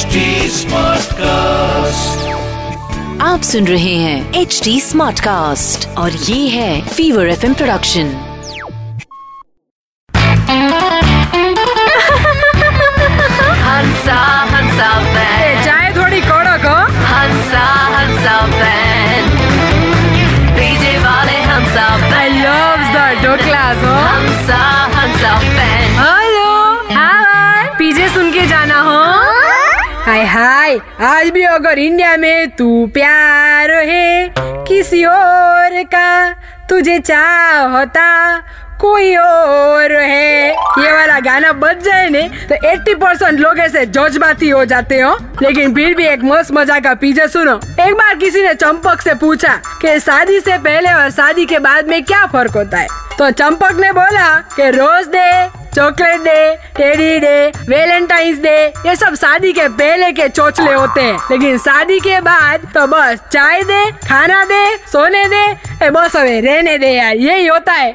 HD Smartcast. आप सुन रहे हैं एच डी स्मार्ट कास्ट और ये है फीवर एफ़ प्रोडक्शन हंसा हंसा बैंड चाय थोड़ी कड़क को। हंसा हंसा बैंड डीजे वाले हंसा आई द हो। हंसा हंसा हाय हाय, आज भी अगर इंडिया में तू प्यार है, किसी और का तुझे चाहता कोई और है। ये वाला गाना बज जाए ने तो 80 परसेंट लोग ऐसे जज्बाती हो जाते हो। लेकिन फिर भी एक मस्त मज़ा का पीछे सुनो। एक बार किसी ने चंपक से पूछा कि शादी से पहले और शादी के बाद में क्या फ़र्क होता है? तो चंपक ने बोला कि rose day chocolate day teddy day Valentine's day ये सब शादी के पहले के चोचले होते हैं। लेकिन शादी के बाद तो बस चाय दे खाना दे सोने दे ए बस हमें रहने दे यार यही होता है।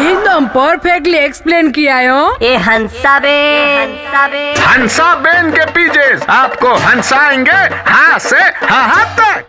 एकदम परफेक्टली एक्सप्लेन किया हो ये हंसा बे। हंसा बे। हंसा बेन के पीछे। आपको हंसाएँगे हाँ से हाँ हाँ तक।